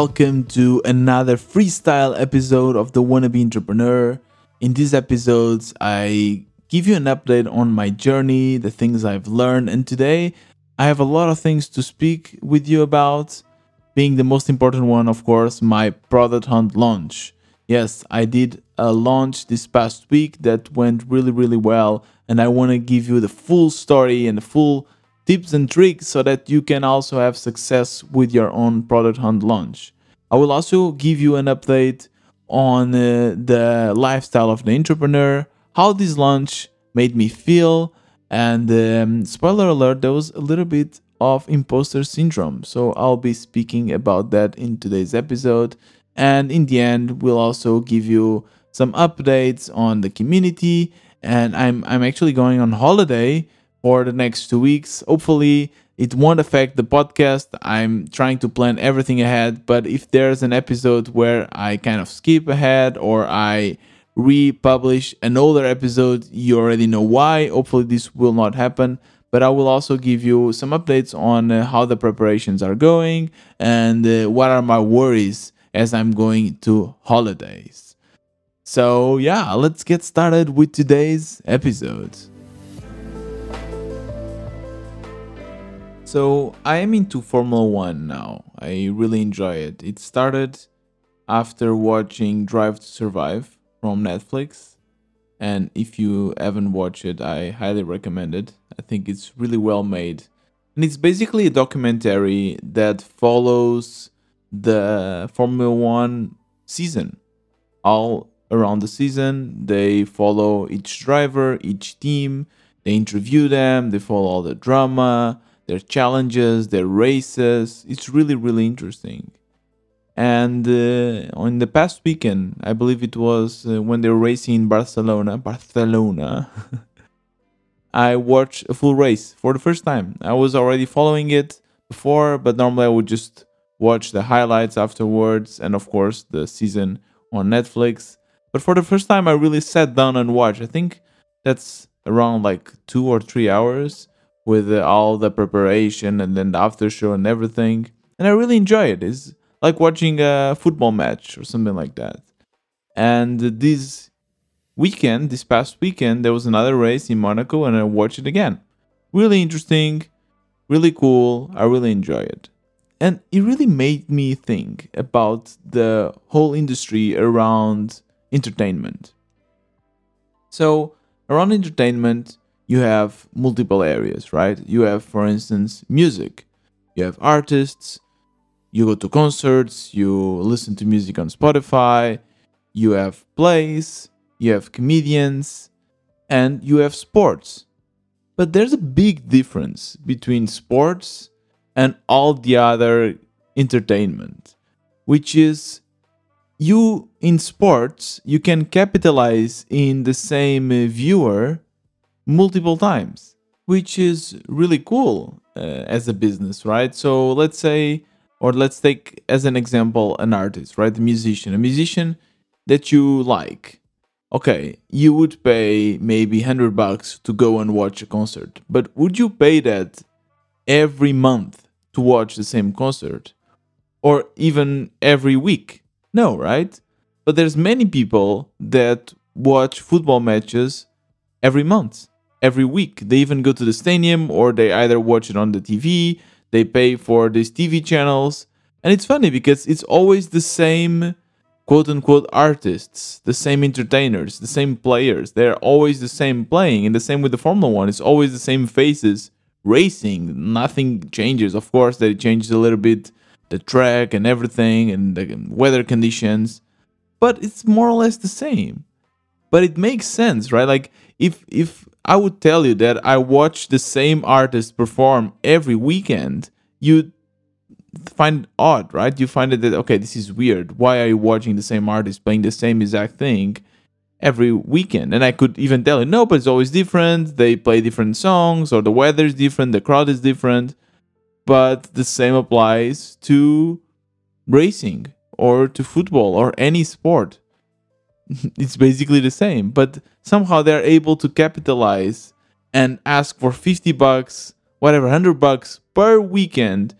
welcome to another freestyle episode of the Wannabe Entrepreneur. In these episodes, I give you an update on my journey, the things I've learned, and today I have a lot of things to speak with you about. Being the most important one, of course, my product hunt launch. Yes, I did a launch this past week that went really, really well, and I want to give you the full story and the full tips and tricks so that you can also have success with your own product hunt launch. I will also give you an update on uh, the lifestyle of the entrepreneur, how this launch made me feel, and um, spoiler alert, there was a little bit of imposter syndrome. So I'll be speaking about that in today's episode. And in the end, we'll also give you some updates on the community. And I'm I'm actually going on holiday for the next two weeks. Hopefully, it won't affect the podcast. I'm trying to plan everything ahead, but if there's an episode where I kind of skip ahead or I republish an older episode, you already know why. Hopefully, this will not happen. But I will also give you some updates on uh, how the preparations are going and uh, what are my worries as I'm going to holidays. So, yeah, let's get started with today's episode. So I am into Formula One now. I really enjoy it. It started after watching Drive to Survive from Netflix. And if you haven't watched it, I highly recommend it. I think it's really well made. And it's basically a documentary that follows the Formula One season. All around the season, they follow each driver, each team, they interview them, they follow all the drama their challenges, their races. It's really, really interesting. And uh, on the past weekend, I believe it was uh, when they were racing in Barcelona, Barcelona, I watched a full race for the first time. I was already following it before, but normally I would just watch the highlights afterwards and, of course, the season on Netflix. But for the first time, I really sat down and watched. I think that's around like two or three hours with all the preparation and then the after show and everything. And I really enjoy it. It's like watching a football match or something like that. And this weekend, this past weekend, there was another race in Monaco and I watched it again. Really interesting, really cool. I really enjoy it. And it really made me think about the whole industry around entertainment. So, around entertainment, you have multiple areas, right? You have, for instance, music. You have artists. You go to concerts. You listen to music on Spotify. You have plays. You have comedians. And you have sports. But there's a big difference between sports and all the other entertainment, which is you in sports, you can capitalize in the same viewer multiple times, which is really cool uh, as a business, right? So let's say, or let's take as an example an artist, right? A musician, a musician that you like. Okay, you would pay maybe 100 bucks to go and watch a concert, but would you pay that every month to watch the same concert? Or even every week? No, right? But there's many people that watch football matches every month every week. They even go to the stadium or they either watch it on the TV, they pay for these TV channels. And it's funny because it's always the same quote unquote artists, the same entertainers, the same players. They're always the same playing. And the same with the Formula One. It's always the same faces racing. Nothing changes. Of course, they changes a little bit the track and everything and the weather conditions. But it's more or less the same. But it makes sense, right? Like if if I would tell you that I watch the same artist perform every weekend, you find odd, right? You find it that okay, this is weird. Why are you watching the same artist playing the same exact thing every weekend? And I could even tell you, no, but it's always different. They play different songs, or the weather is different, the crowd is different. But the same applies to racing or to football or any sport. it's basically the same, but somehow they're able to capitalize and ask for 50 bucks, whatever, 100 bucks per weekend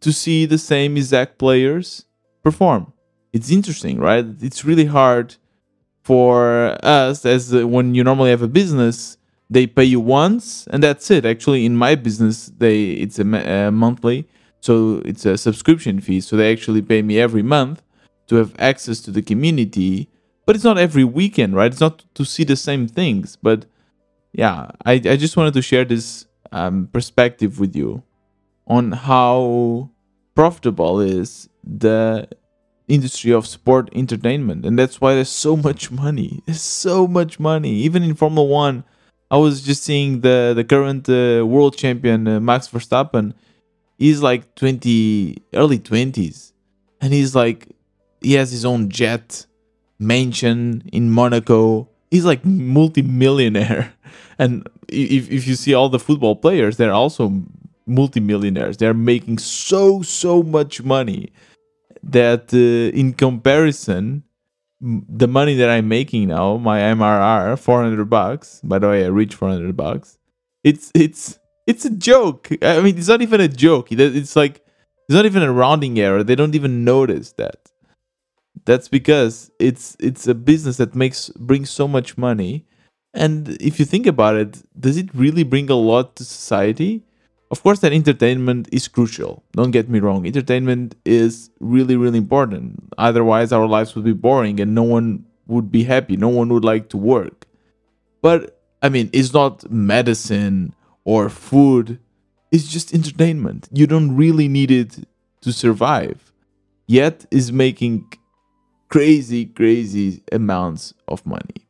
to see the same exact players perform. It's interesting, right? It's really hard for us as when you normally have a business, they pay you once and that's it. Actually, in my business, they it's a, a monthly, so it's a subscription fee. So they actually pay me every month to have access to the community, but it's not every weekend, right? It's not to see the same things, but yeah, I, I just wanted to share this um, perspective with you on how profitable is the industry of sport entertainment. And that's why there's so much money. There's so much money. Even in formula 1 i was just seeing the the current uh, world champion uh, max verstappen. He's like 20 early 20s and he's like he has his own jet mansion in monaco. He's like multi-millionaire. And if, if you see all the football players they're also multimillionaires. They're making so so much money that uh, in comparison the money that i'm making now my mrr 400 bucks by the way i reached 400 bucks it's it's it's a joke. I mean it's not even a joke. It's like it's not even a rounding error. They don't even notice that that's because it's it's a business that makes brings so much money and if you think about it does it really bring a lot to society of course, that entertainment is crucial. Don't get me wrong. Entertainment is really, really important. Otherwise, our lives would be boring and no one would be happy. No one would like to work. But, I mean, it's not medicine or food, it's just entertainment. You don't really need it to survive. Yet, is making crazy, crazy amounts of money.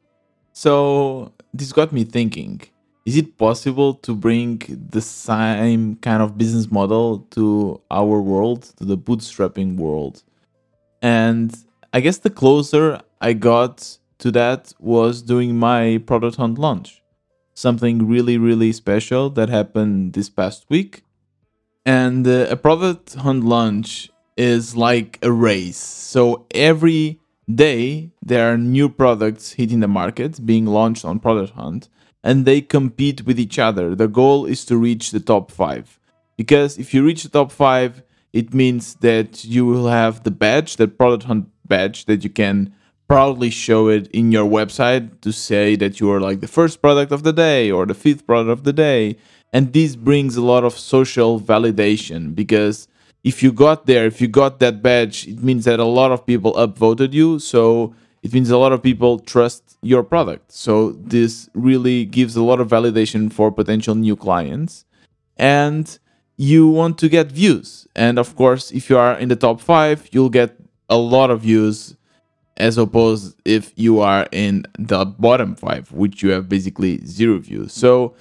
So, this got me thinking is it possible to bring the same kind of business model to our world, to the bootstrapping world? And I guess the closer I got to that was doing my product hunt launch. Something really, really special that happened this past week. And uh, a product hunt launch is like a race. So every day there are new products hitting the market being launched on Product Hunt and they compete with each other. The goal is to reach the top five. Because if you reach the top five, it means that you will have the badge, the product hunt badge, that you can proudly show it in your website to say that you are like the first product of the day or the fifth product of the day. And this brings a lot of social validation because if you got there, if you got that badge, it means that a lot of people upvoted you. So it means a lot of people trust your product. So this really gives a lot of validation for potential new clients. And you want to get views. And of course, if you are in the top five, you'll get a lot of views as opposed if you are in the bottom five, which you have basically zero views. So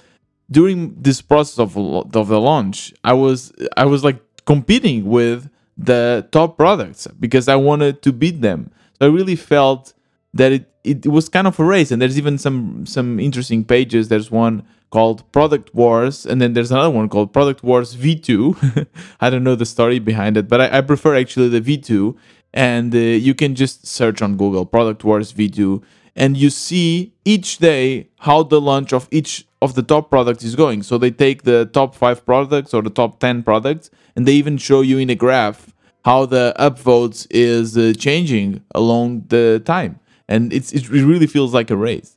during this process of, of the launch, I was I was like competing with the top products because I wanted to beat them. So I really felt that it, it was kind of a race, and there's even some some interesting pages. There's one called Product Wars, and then there's another one called Product Wars V2. I don't know the story behind it, but I, I prefer actually the V2. And uh, you can just search on Google Product Wars V2, and you see each day how the launch of each of the top products is going. So they take the top five products or the top 10 products, and they even show you in a graph how the upvotes is uh, changing along the time and it's it really feels like a race.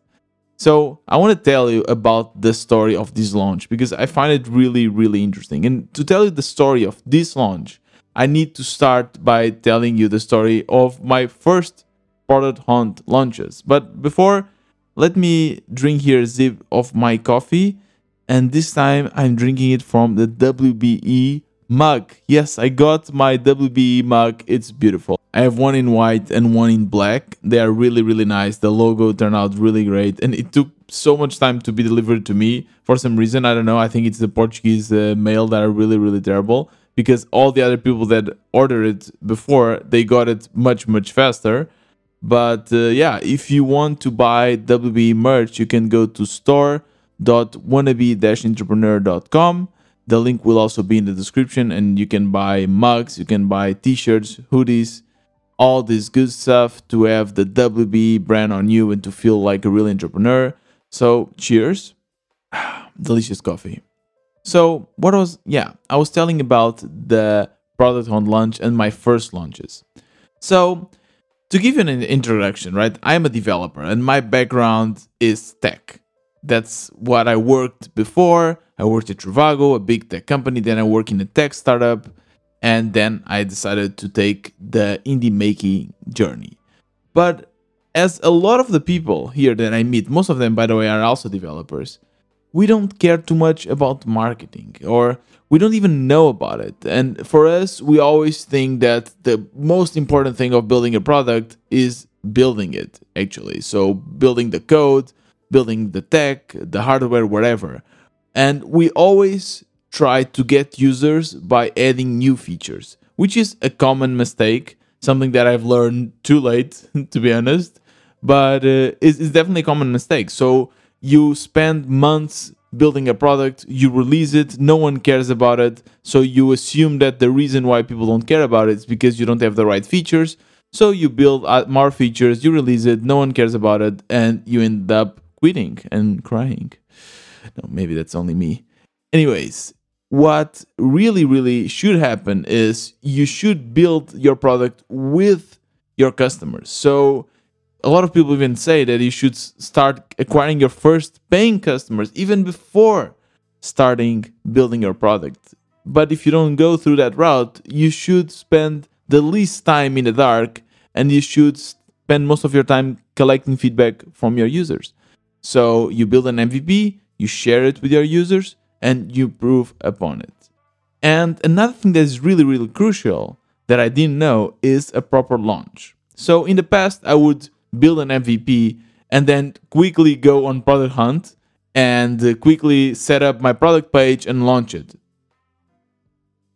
So I want to tell you about the story of this launch because I find it really really interesting. And to tell you the story of this launch, I need to start by telling you the story of my first product hunt launches. But before, let me drink here a sip of my coffee, and this time I'm drinking it from the WBE mug. Yes, I got my WBE mug. It's beautiful. I have one in white and one in black. They are really, really nice. The logo turned out really great. And it took so much time to be delivered to me for some reason. I don't know. I think it's the Portuguese uh, mail that are really, really terrible because all the other people that ordered it before, they got it much, much faster. But uh, yeah, if you want to buy WBE merch, you can go to store.wannabe-entrepreneur.com the link will also be in the description, and you can buy mugs, you can buy t shirts, hoodies, all this good stuff to have the WB brand on you and to feel like a real entrepreneur. So, cheers. Delicious coffee. So, what was, yeah, I was telling about the Product Hunt launch and my first launches. So, to give you an introduction, right? I'm a developer and my background is tech. That's what I worked before. I worked at Trivago, a big tech company. Then I worked in a tech startup. And then I decided to take the indie making journey. But as a lot of the people here that I meet, most of them, by the way, are also developers, we don't care too much about marketing or we don't even know about it. And for us, we always think that the most important thing of building a product is building it, actually. So, building the code, building the tech, the hardware, whatever. And we always try to get users by adding new features, which is a common mistake, something that I've learned too late, to be honest. But uh, it's, it's definitely a common mistake. So, you spend months building a product, you release it, no one cares about it. So you assume that the reason why people don't care about it is because you don't have the right features. So you build more features, you release it, no one cares about it, and you end up quitting and crying. No, maybe that's only me. Anyways, what really, really should happen is you should build your product with your customers. So a lot of people even say that you should start acquiring your first paying customers even before starting building your product. But if you don't go through that route, you should spend the least time in the dark and you should spend most of your time collecting feedback from your users. So you build an MVP, you share it with your users, and you prove upon it. And another thing that is really, really crucial that I didn't know is a proper launch. So in the past, I would build an MVP, and then quickly go on Product Hunt and uh, quickly set up my product page and launch it.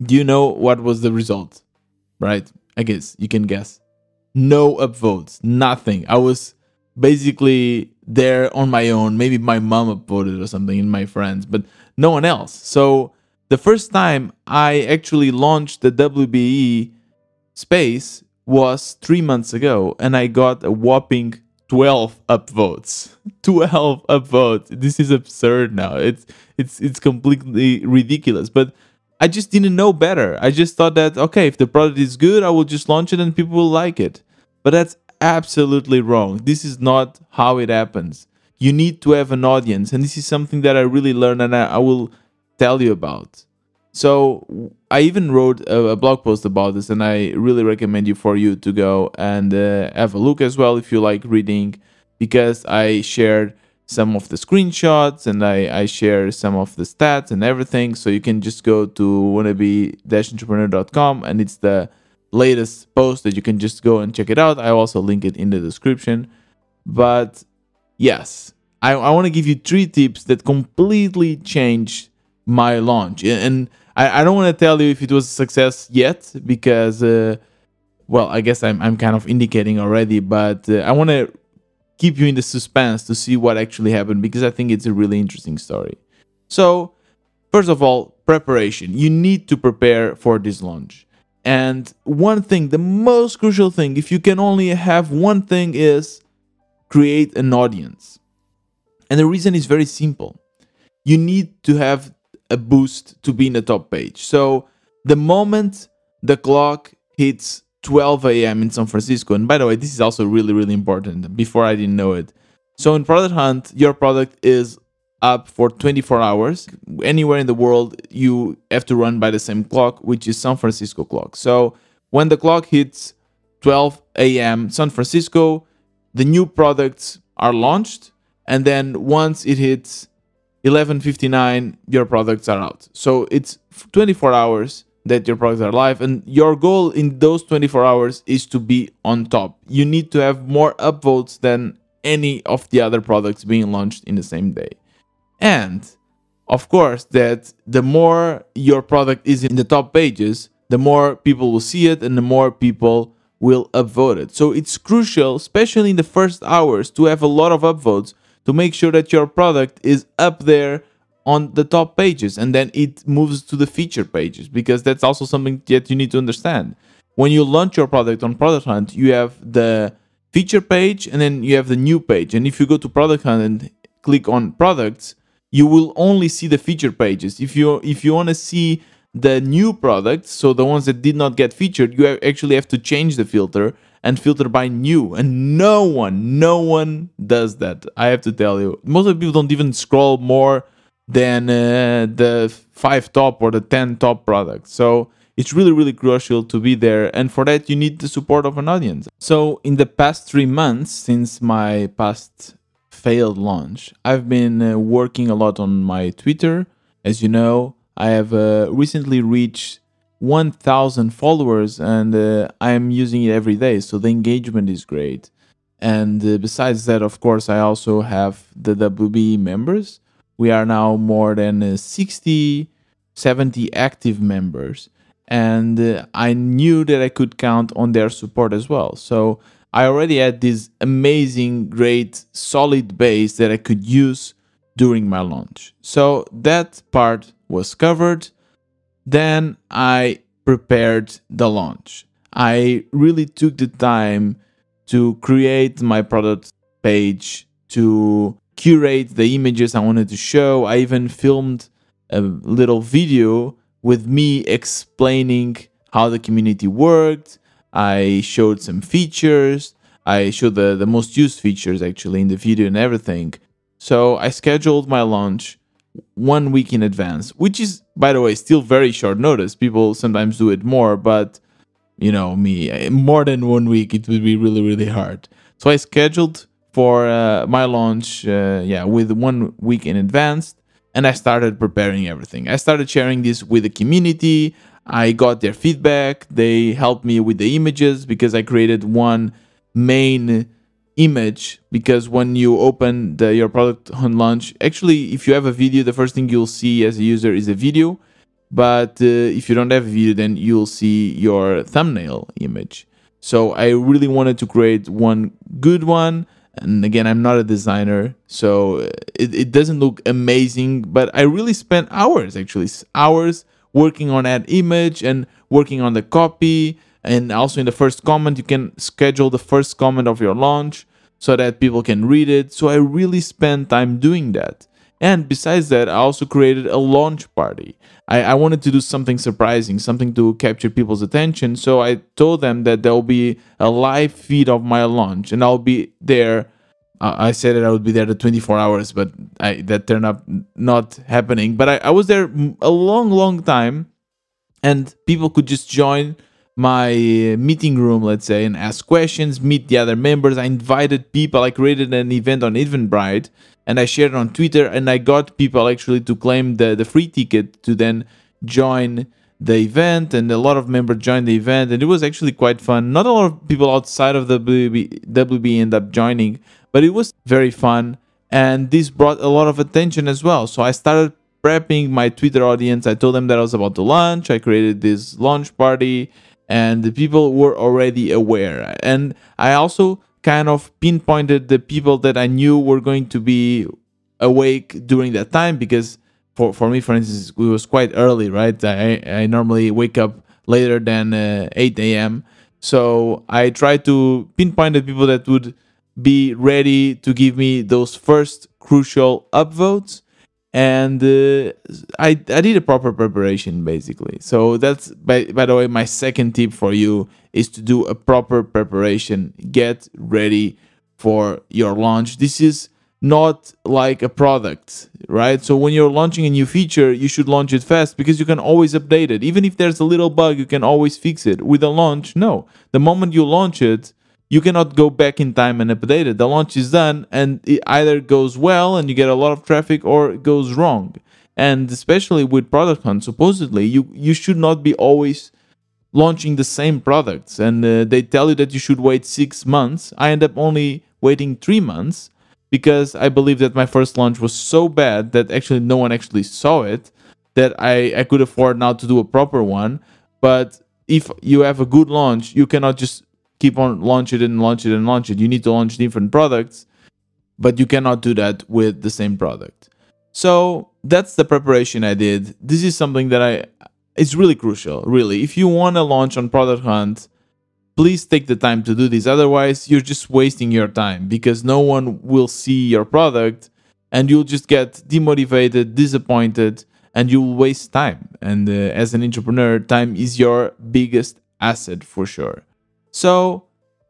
Do you know what was the result? Right? I guess you can guess. No upvotes, nothing. I was basically there on my own. Maybe my mom upvoted or something in my friends, but no one else. So the first time I actually launched the WBE space, was three months ago, and I got a whopping 12 upvotes. 12 upvotes. This is absurd now. It's it's it's completely ridiculous. But I just didn't know better. I just thought that okay, if the product is good, I will just launch it and people will like it. But that's absolutely wrong. This is not how it happens. You need to have an audience, and this is something that I really learned and I, I will tell you about. So I even wrote a, blog post about this, and I really recommend you for you to go and uh, have a look as well if you like reading, because I shared some of the screenshots and I, I share some of the stats and everything. So you can just go to wannabe-entrepreneur.com and it's the latest post that you can just go and check it out. I also link it in the description. But yes, I, I want to give you three tips that completely changed my launch and I, I don't want to tell you if it was a success yet because, uh, well, I guess I'm, I'm kind of indicating already, but uh, I want to keep you in the suspense to see what actually happened because I think it's a really interesting story. So, first of all, preparation. You need to prepare for this launch. And one thing, the most crucial thing, if you can only have one thing, is create an audience. And the reason is very simple. You need to have a boost to be in the top page. So the moment the clock hits 12 a.m. in San Francisco, and by the way, this is also really, really important. Before I didn't know it. So in Product Hunt, your product is up for 24 hours. Anywhere in the world, you have to run by the same clock, which is San Francisco clock. So when the clock hits 12 a.m. San Francisco, the new products are launched. And then once it hits 11:59 your products are out. So it's 24 hours that your products are live and your goal in those 24 hours is to be on top. You need to have more upvotes than any of the other products being launched in the same day. And of course that the more your product is in the top pages, the more people will see it and the more people will upvote it. So it's crucial, especially in the first hours, to have a lot of upvotes to make sure that your product is up there on the top pages and then it moves to the feature pages because that's also something that you need to understand. When you launch your product on Product Hunt, you have the feature page and then you have the new page. And if you go to Product Hunt and click on products, you will only see the feature pages. If you if you want to see the new products, so the ones that did not get featured, you actually have to change the filter and filter by new. And no one, no one does that. I have to tell you. Most of the people don't even scroll more than uh, the five top or the 10 top products. So it's really, really crucial to be there. And for that, you need the support of an audience. So in the past three months, since my past failed launch, I've been uh, working a lot on my Twitter. As you know, I have uh, recently reached 1000 followers and uh, I am using it every day. So the engagement is great. And uh, besides that, of course, I also have the WB members. We are now more than uh, 60, 70 active members. And uh, I knew that I could count on their support as well. So I already had this amazing, great, solid base that I could use during my launch. So that part was covered. Then I prepared the launch. I really took the time to create my product page, to curate the images I wanted to show. I even filmed a little video with me explaining how the community worked. I showed some features. I showed the, the most used features actually in the video and everything. So I scheduled my launch one week in advance, which is, by the way, still very short notice. People sometimes do it more, but you know, me, more than one week, it would be really, really hard. So I scheduled for uh, my launch, uh, yeah, with one week in advance, and I started preparing everything. I started sharing this with the community. I got their feedback. They helped me with the images because I created one main image because when you open the, your Product Hunt launch, actually, if you have a video, the first thing you'll see as a user is a video. But uh, if you don't have a video, then you'll see your thumbnail image. So I really wanted to create one good one. And again, I'm not a designer, so it, it doesn't look amazing, but I really spent hours actually, hours working on that image and working on the copy and also in the first comment you can schedule the first comment of your launch so that people can read it. So i really spent time doing that. And besides that i also created a launch party. I, I wanted to do something surprising something to capture people's attention. So i told them that there will be a live feed of my launch and i'll be there. Uh, I said that I would be there the 24 hours, but I, that turned up not happening. But I, I was there a long, long time, and people could just join my uh, meeting room, let's say, and ask questions, meet the other members. I invited people. I created an event on Eventbrite and I shared it on Twitter, and I got people actually to claim the, the free ticket to then join the event. And a lot of members joined the event, and it was actually quite fun. Not a lot of people outside of the WB, WB end up joining, but it was very fun. And this brought a lot of attention as well. So I started prepping my Twitter audience. I told them that I was about to launch. I created this launch party and the people were already aware. And I also kind of pinpointed the people that I knew were going to be awake during that time because for, for me, for instance, it was quite early, right? I, I normally wake up later than uh, 8 a.m. So I tried to pinpoint the people that would be ready to give me those first crucial upvotes and uh, I I did a proper preparation basically. So that's by by the way, my second tip for you is to do a proper preparation. Get ready for your launch. This is not like a product, right? So when you're launching a new feature, you should launch it fast because you can always update it. Even if there's a little bug, you can always fix it. With a launch, no. The moment you launch it, you cannot go back in time and update it. The launch is done and it either goes well and you get a lot of traffic or it goes wrong. And especially with product hunt, supposedly you you should not be always launching the same products. And uh, they tell you that you should wait six months. I end up only waiting three months because I believe that my first launch was so bad that actually no one actually saw it that I, I could afford now to do a proper one. But if you have a good launch, you cannot just keep on launch it and launch it and launch it. You need to launch different products, but you cannot do that with the same product. So that's the preparation I did. This is something that I it's really crucial, really. If you want to launch on Product Hunt, please take the time to do this. Otherwise, you're just wasting your time because no one will see your product and you'll just get demotivated, disappointed, and you will waste time. And uh, as an entrepreneur, time is your biggest asset for sure. So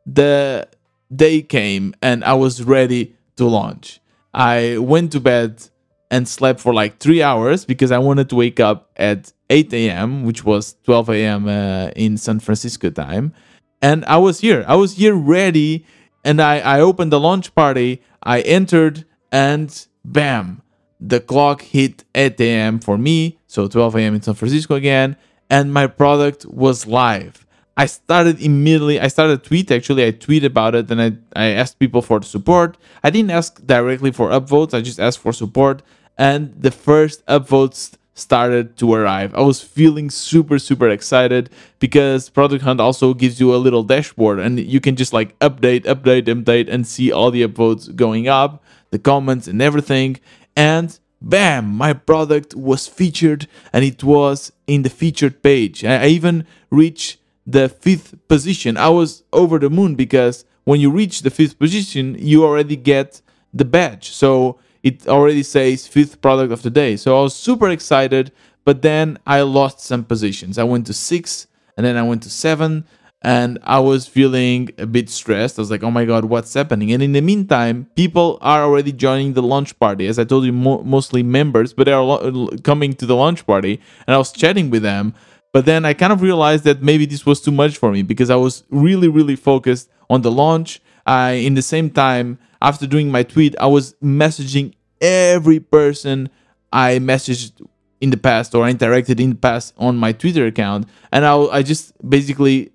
the day came and I was ready to launch. I went to bed and slept for like three hours because I wanted to wake up at 8 a.m., which was 12 a.m. Uh, in San Francisco time. And I was here. I was here ready. And I, I opened the launch party. I entered and bam, the clock hit 8 a.m. for me. So 12 a.m. in San Francisco again. And my product was live. I started immediately. I started a tweet. Actually, I tweeted about it and I, I asked people for support. I didn't ask directly for upvotes. I just asked for support. And the first upvotes started to arrive. I was feeling super, super excited because Product Hunt also gives you a little dashboard and you can just like update, update, update, and see all the upvotes going up, the comments, and everything. And bam, my product was featured and it was in the featured page. I even reached the fifth position. I was over the moon because when you reach the fifth position, you already get the badge. So it already says fifth product of the day. So I was super excited, but then I lost some positions. I went to six and then I went to seven and I was feeling a bit stressed. I was like, oh my God, what's happening? And in the meantime, people are already joining the launch party. As I told you, mo- mostly members, but they are lo- coming to the launch party. And I was chatting with them. But then I kind of realized that maybe this was too much for me because I was really, really focused on the launch. I, in the same time, after doing my tweet, I was messaging every person I messaged in the past or interacted in the past on my Twitter account. And I, I just basically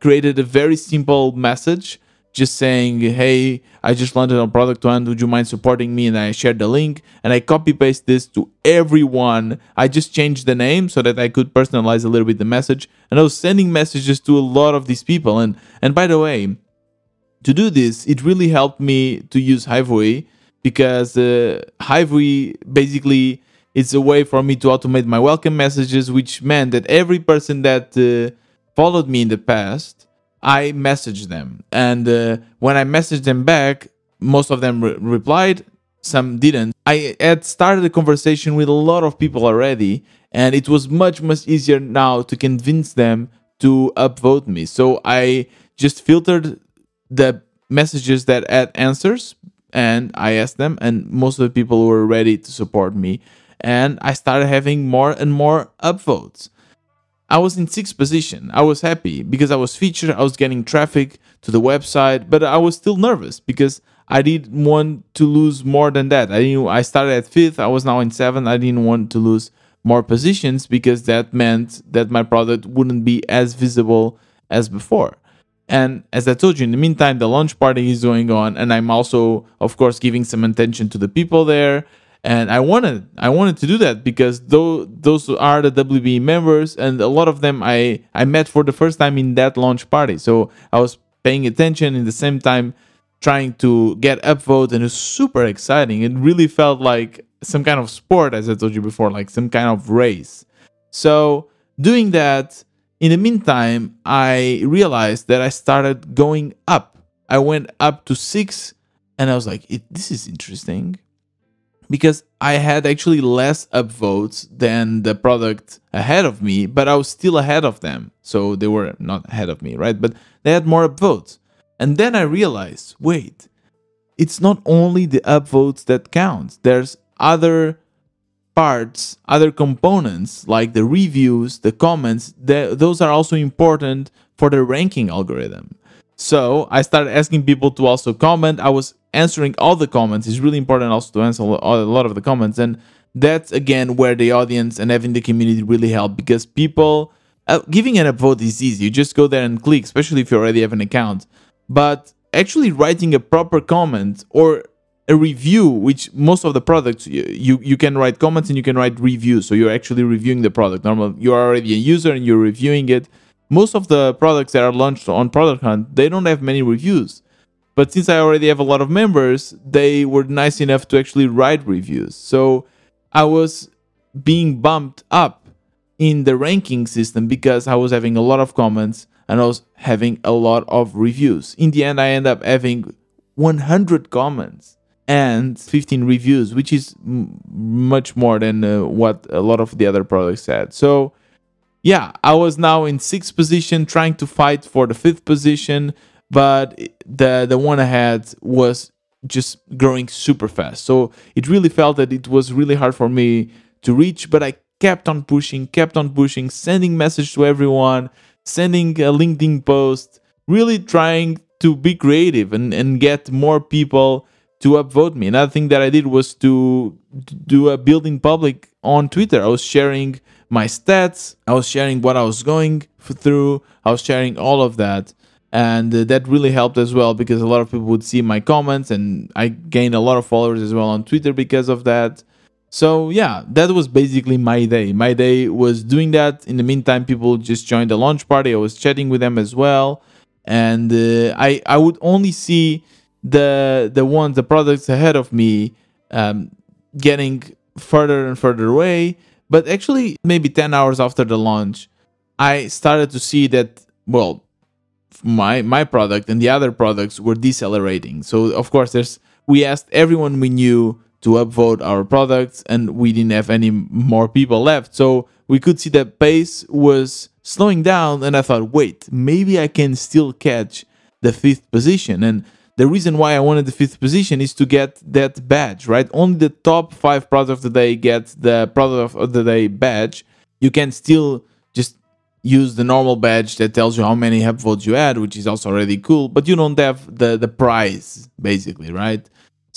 created a very simple message just saying, Hey, I just landed on Product Hunt. Would you mind supporting me? And I shared the link and I copy paste this to everyone. I just changed the name so that I could personalize a little bit the message. And I was sending messages to a lot of these people. And and by the way, to do this, it really helped me to use Hivoe because uh, basically it's a way for me to automate my welcome messages, which meant that every person that uh, followed me in the past I messaged them, and uh, when I messaged them back, most of them re- replied, some didn't. I had started a conversation with a lot of people already, and it was much much easier now to convince them to upvote me. So I just filtered the messages that had answers, and I asked them, and most of the people were ready to support me, and I started having more and more upvotes. I was in sixth position. I was happy because I was featured. I was getting traffic to the website, but I was still nervous because I didn't want to lose more than that. I didn't. I started at fifth. I was now in seventh. I didn't want to lose more positions because that meant that my product wouldn't be as visible as before. And as I told you, in the meantime, the launch party is going on, and I'm also, of course, giving some attention to the people there and I wanted I wanted to do that because those those are the WBE members, and a lot of them I I met for the first time in that launch party. So I was paying attention in the same time trying to get upvote, and it was super exciting. It really felt like some kind of sport, as I told you before, like some kind of race. So doing that. In the meantime, I realized that I started going up. I went up to six, and I was like, "This is interesting." Because I had actually less upvotes than the product ahead of me, but I was still ahead of them. So they were not ahead of me, right? But they had more upvotes. And then I realized wait, it's not only the upvotes that count, there's other parts, other components like the reviews, the comments, those are also important for the ranking algorithm. So I started asking people to also comment. I was answering all the comments. It's really important also to answer a lot of the comments. And that's again where the audience and having the community really help because people uh, giving an upvote is easy. You just go there and click, especially if you already have an account. But actually writing a proper comment or a review, which most of the products you, you, you can write comments and you can write reviews. So you're actually reviewing the product. Normal, you're already a user and you're reviewing it most of the products that are launched on Product Hunt, they don't have many reviews. But since I already have a lot of members, they were nice enough to actually write reviews. So I was being bumped up in the ranking system because I was having a lot of comments and I was having a lot of reviews. In the end, I end up having 100 comments. and 15 reviews, which is m- much more than uh, what a lot of the other products had. So, yeah, I was now in sixth position, trying to fight for the fifth position, but the the one I had was just growing super fast. So it really felt that it was really hard for me to reach, but I kept on pushing, kept on pushing, sending message to everyone, sending a LinkedIn post, really trying to be creative and, and get more people to upvote me. Another thing that I did was to do a building public on Twitter. I was sharing my stats, I was sharing what I was going through, I was sharing all of that. And uh, that really helped as well because a lot of people would see my comments, and I gained a lot of followers as well on Twitter because of that. So yeah, that was basically my day. My day was doing that. In the meantime, people just joined the launch party. I was chatting with them as well, and uh, I I would only see the the ones the products ahead of me um, getting further and further away. But actually, maybe ten hours after the launch, I started to see that well, my my product and the other products were decelerating. So of course, there's we asked everyone we knew to upvote our products and we didn't have any more people left so we could see that pace was slowing down and i thought wait maybe i can still catch the fifth position and the reason why i wanted the fifth position is to get that badge right only the top five products of the day get the product of the day badge you can still just use the normal badge that tells you how many upvotes you had which is also really cool but you don't have the the prize basically right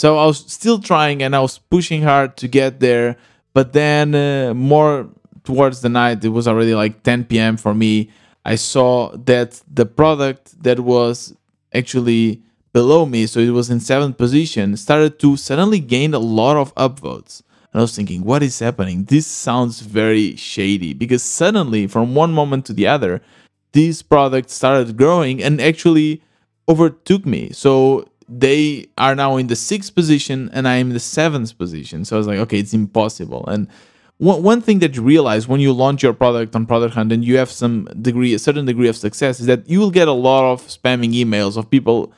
so I was still trying and I was pushing hard to get there. But then, uh, more towards the night, it was already like 10 p.m. for me. I saw that the product that was actually below me, so it was in seventh position, started to suddenly gain a lot of upvotes. And I was thinking, what is happening? This sounds very shady because suddenly, from one moment to the other, this product started growing and actually overtook me. So they are now in the sixth position and I am in the seventh position. So I was like, okay, it's impossible. And one, one thing that you realize when you launch your product on Product Hunt and you have some degree, a certain degree of success, is that you will get a lot of spamming emails of people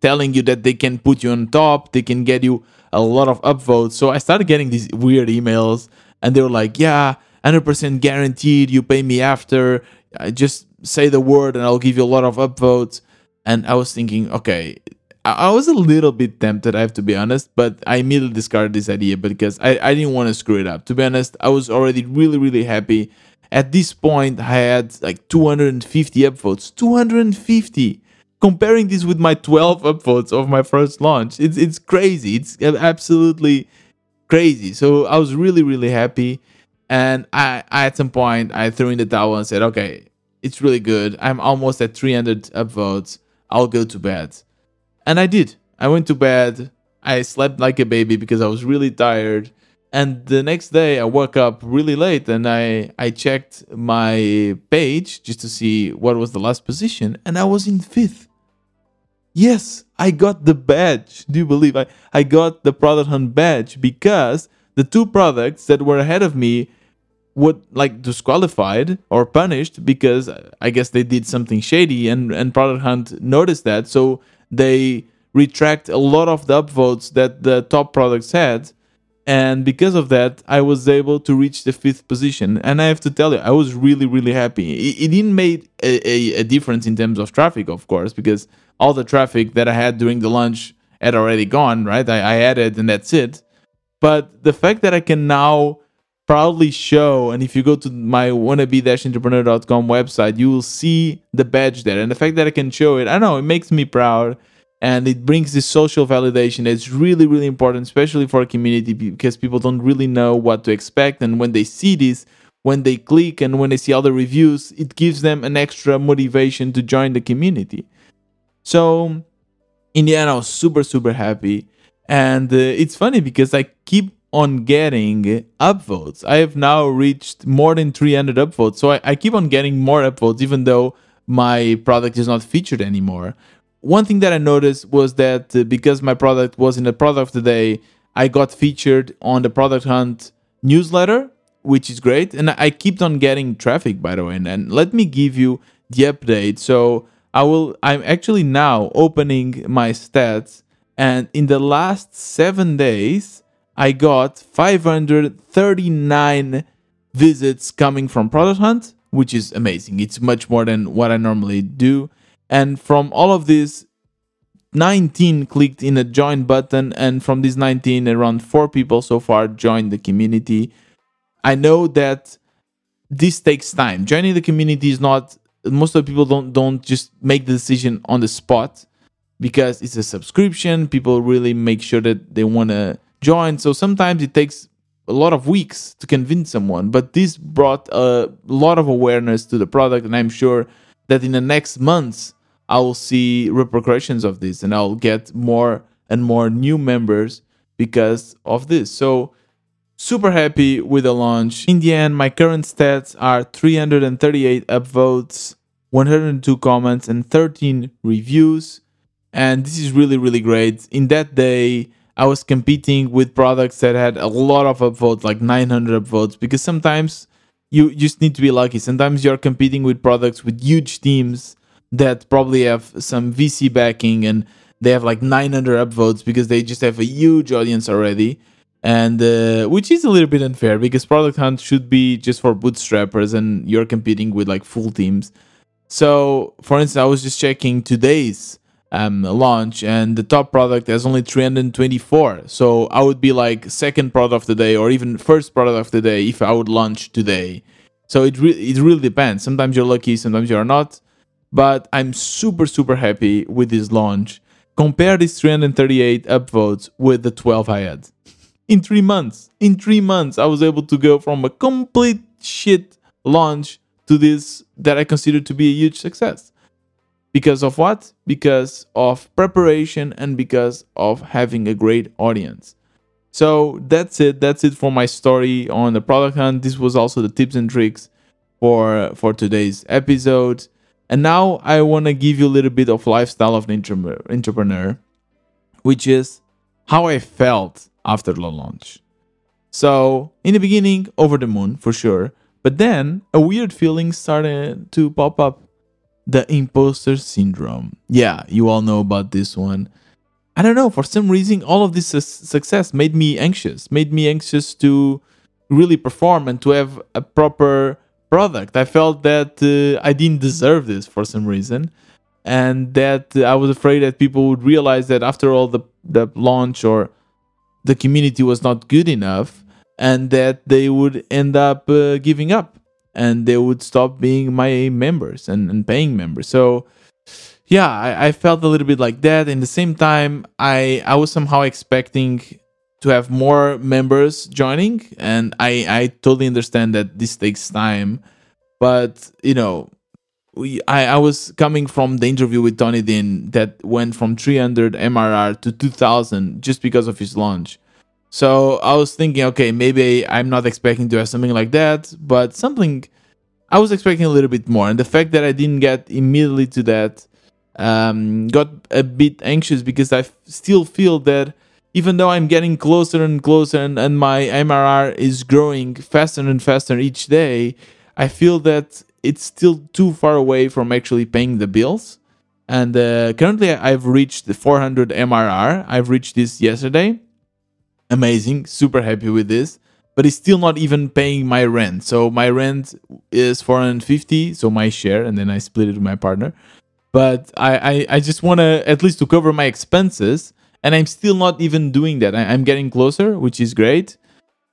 telling you that they can put you on top, they can get you a lot of upvotes. So I started getting these weird emails and they were like, yeah, 100% guaranteed, you pay me after, I just say the word and I'll give you a lot of upvotes. And I was thinking, okay, I was a little bit tempted, I have to be honest, but I immediately discarded this idea because I, I didn't want to screw it up. To be honest, I was already really, really happy. At this point, I had like 250 upvotes. 250! Comparing this with my 12 upvotes of my first launch, it's, it's crazy. It's absolutely crazy. So I was really, really happy. And I, at some point, I threw in the towel and said, okay, it's really good. I'm almost at 300 upvotes. I'll go to bed and I did. I went to bed. I slept like a baby because I was really tired. And the next day I woke up really late and I, I checked my page just to see what was the last position and I was in fifth. Yes, I got the badge. Do you believe I, I got the product hunt badge because the two products that were ahead of me would like disqualified or punished because uh, I guess they did something shady and, and product hunt noticed that. So they retract a lot of the upvotes that the top products had and because of that i was able to reach the fifth position. And i have to tell you i was really really happy. It, it didn't make a, a, a, difference in terms of traffic of course because all the traffic that i had during the lunch had already gone right? I, I added and that's it. But the fact that i can now proudly show and if you go to my wannabe-entrepreneur.com website you will see the badge there. And the fact that i can show it i know it makes me proud and it brings this social validation that's really really important especially for a community because people don't really know what to expect and when they see this when they click and when they see other reviews it gives them an extra motivation to join the community so in the end i was super super happy and uh, it's funny because i keep on getting upvotes. I have now reached more than 300 upvotes. So I, I keep on getting more upvotes, even though my product is not featured anymore. One thing that I noticed was that uh, because my product was in the product of the day, I got featured on the Product Hunt newsletter, which is great. And I kept on getting traffic, by the way. And, and let me give you the update. So I will. I'm actually now opening my stats And in the last seven days, I got 539 visits coming from Product Hunt, which is amazing. It's much more than what I normally do. And from all of these, 19 clicked in a join button. And from these 19, around four people so far joined the community. I know that this takes time. Joining the community is not most of the people don't don't just make the decision on the spot because it's a subscription. People really make sure that they want to join. So sometimes it takes a lot of weeks to convince someone. But this brought a lot of awareness to the product, and I'm sure that in the next months I will see repercussions of this, and I'll get more and more new members because of this. So super happy with the launch. In the end, my current stats are 338 upvotes, 102 comments, and 13 reviews. And this is really, really great. In that day, I was competing with products that had a lot of upvotes, like 900 upvotes, because sometimes you just need to be lucky. Sometimes you're competing with products with huge teams that probably have some VC backing and they have like 900 upvotes because they just have a huge audience already and uh, which is a little bit unfair because product hunt should be just for bootstrappers and you're competing with like full teams so for instance i was just checking today's um, launch and the top product has only 324 so i would be like second product of the day or even first product of the day if i would launch today. So it, re- it really depends. Sometimes you're lucky sometimes you're not. But i'm super super happy with this launch. Compare these 338 upvotes with the 12 i had. In three months. In three months, I was able to go from a complete shit launch to this that I consider to be a huge success. Because of what? Because of preparation and because of having a great audience. So that's it. That's it for my story on the product hunt. This was also the tips and tricks for for today's episode. And now I want to give you a little bit of lifestyle of an entrepreneur, which is how I felt after the launch. So, in the beginning, over the moon for sure, but then a weird feeling started to pop up the imposter syndrome. Yeah, you all know about this one. I don't know, for some reason, all of this su- success made me anxious, made me anxious to really perform and to have a proper product. I felt that uh, I didn't deserve this for some reason. And that I was afraid that people would realize that after all the, the launch or the community was not good enough and that they would end up uh, giving up and they would stop being my members and, and paying members. So, yeah, I, I, felt a little bit like that. In the same time, I, I was somehow expecting to have more members joining, and I, I totally understand that this takes time. But, you know, we, I, I was coming from the interview with Tony Dinh that went from 300 MRR to 2000 just because of his launch. So I was thinking, okay, maybe I'm not expecting to have something like that, but something I was expecting a little bit more. And the fact that I didn't get immediately to that um, got a bit anxious because I still feel that even though I'm getting closer and closer and, and my MRR is growing faster and faster each day, I feel that it's still too far away from actually paying the bills. And uh, currently, I've reached the 400 MRR. I've reached this yesterday. Amazing, super happy with this. But it's still not even paying my rent. So my rent is 450, so my share, and then I split it with my partner. But I, I, I just want to at least to cover my expenses, and I'm still not even doing that. I, am getting closer, which is great.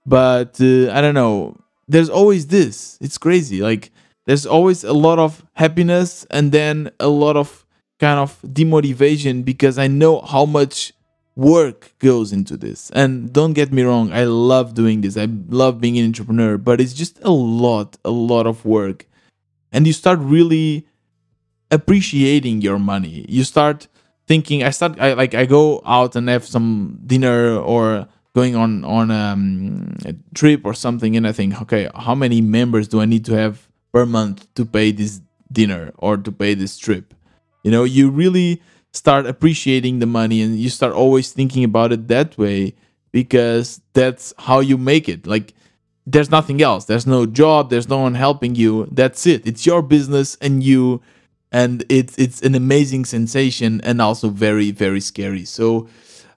But uh, I don't know. There's always this. It's crazy. Like there's always a lot of happiness and then a lot of kind of demotivation because I know how much work goes into this. And don't get me wrong, I love doing this. I love being an entrepreneur, but it's just a lot, a lot of work. And you start really appreciating your money. You start thinking I start I like I go out and have some dinner or going on on um, a trip or something and I think, okay, how many members do I need to have per month to pay this dinner or to pay this trip. You know, you really start appreciating the money and you start always thinking about it that way because that's how you make it. Like, there's nothing else. There's no job, there's no one helping you. That's it. It's your business and you and it's it's an amazing sensation and also very very scary. So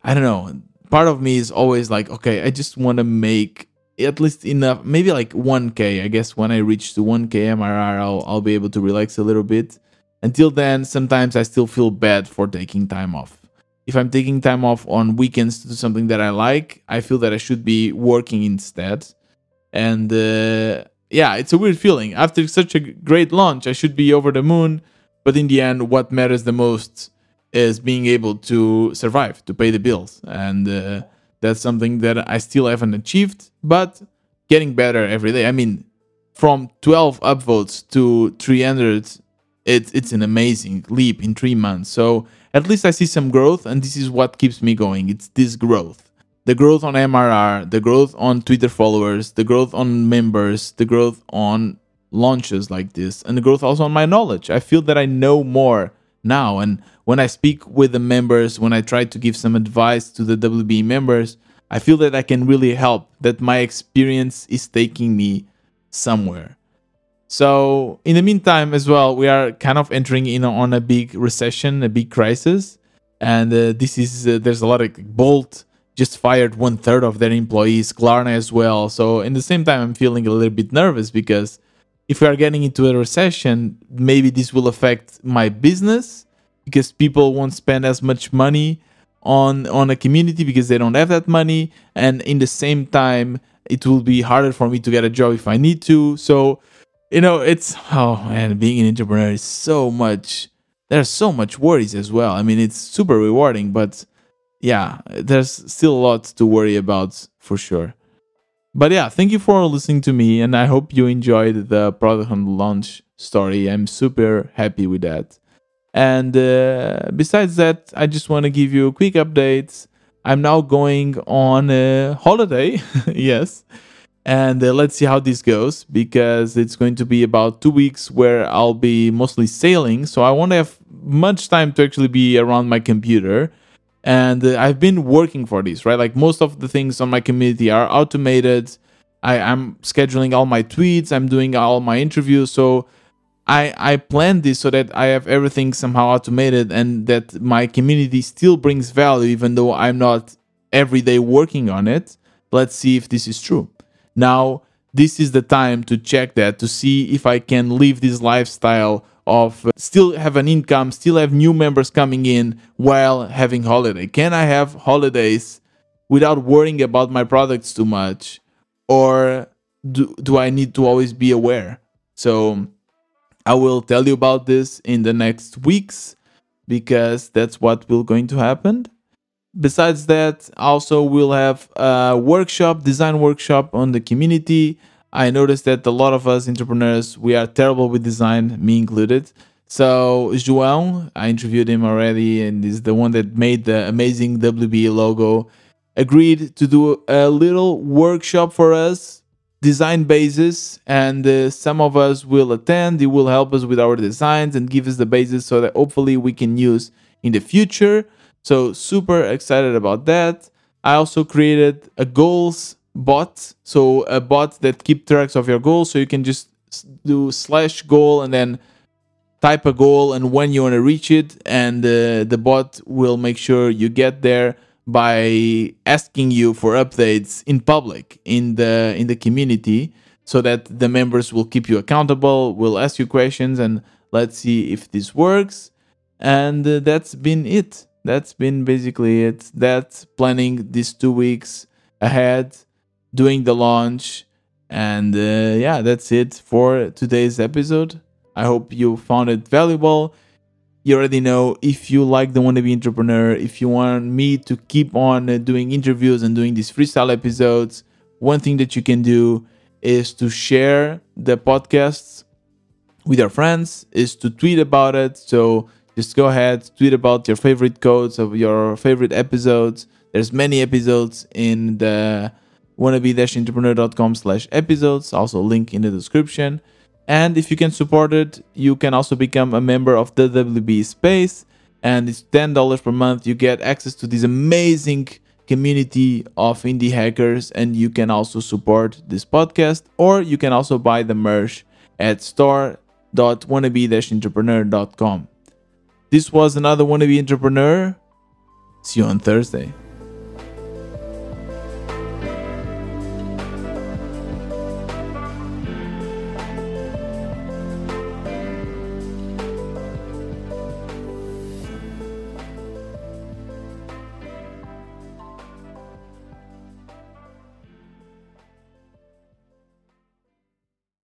I don't know. Part of me is always like, okay, I just want to make at least enough, maybe like 1k. I guess when I reach to 1k MRR, I'll I'll be able to relax a little bit. Until then, sometimes I still feel bad for taking time off. If I'm taking time off on weekends to do something that I like, I feel that I should be working instead. And uh, yeah, it's a weird feeling. After such a great launch, I should be over the moon. But in the end, what matters the most is being able to survive, to pay the bills. And uh, that's something that I still haven't achieved, but getting better every day. I mean, from 12 upvotes to 300 it's it's an amazing leap in three months. So at least I see some growth, and this is what keeps me going. It's this growth, the growth on MRR, the growth on Twitter followers, the growth on members, the growth on launches like this, and the growth also on my knowledge. I feel that I know more now, and when I speak with the members, when I try to give some advice to the WB members, I feel that I can really help. That my experience is taking me somewhere. So in the meantime, as well, we are kind of entering in on a big recession, a big crisis, and uh, this is uh, there's a lot of Bolt just fired one third of their employees, Klarna as well. So in the same time, I'm feeling a little bit nervous because if we are getting into a recession, maybe this will affect my business because people won't spend as much money on on a community because they don't have that money, and in the same time, it will be harder for me to get a job if I need to. So you know, it's oh man, being an entrepreneur is so much. There's so much worries as well. I mean, it's super rewarding, but yeah, there's still a lot to worry about for sure. But yeah, thank you for listening to me, and I hope you enjoyed the product launch story. I'm super happy with that. And uh, besides that, I just want to give you a quick update. I'm now going on a holiday. yes and uh, let's see how this goes because it's going to be about two weeks where I'll be mostly sailing, so I won't have much time to actually be around my computer. And uh, I've been working for this, right? Like most of the things on my community are automated. I, am scheduling all my tweets, I'm doing all my interviews, so I I plan this so that I have everything somehow automated and that my community still brings value even though I'm not every day working on it. Let's see if this is true. Now, this is the time to check that to see if I can live this lifestyle of uh, still have an income, still have new members coming in while having holiday. Can I have holidays without worrying about my products too much? Or do, do I need to always be aware? So I will tell you about this in the next weeks because that's what will going to happen besides that also we'll have a workshop design workshop on the community. I noticed that a lot of us entrepreneurs we are terrible with design me included. So joão i interviewed him already and is the one that made the amazing wb logo. Agreed to do a little workshop for us design basis and uh, some of us will attend. He will help us with our designs and give us the basis so that hopefully we can use in the future so super excited about that. I also created a goals bot, so a bot that keep tracks of your goals. So you can just do slash goal and then type a goal and when you want to reach it, and uh, the bot will make sure you get there by asking you for updates in public in the in the community so that the members will keep you accountable will ask you questions and let's see if this works and uh, that's been it that's been basically it. That's planning these two weeks ahead, doing the launch, and uh, yeah, that's it for today's episode. I hope you found it valuable. You already know if you like the wannabe entrepreneur, if you want me to keep on uh, doing interviews and doing these freestyle episodes, one thing that you can do is to share the podcasts with your friends, is to tweet about it. So just go ahead, tweet about your favorite quotes of your favorite episodes. There's many episodes in the wannabe-entrepreneur.com slash episodes, also link in the description. And if you can support it, you can also become a member of the WB Space. And it's $10 per month. You get access to this amazing community of indie hackers. And you can also support this podcast, or you can also buy the merch at store shop.wannabe-entrepreneur.com. This was another Wannabe Entrepreneur. See you on Thursday.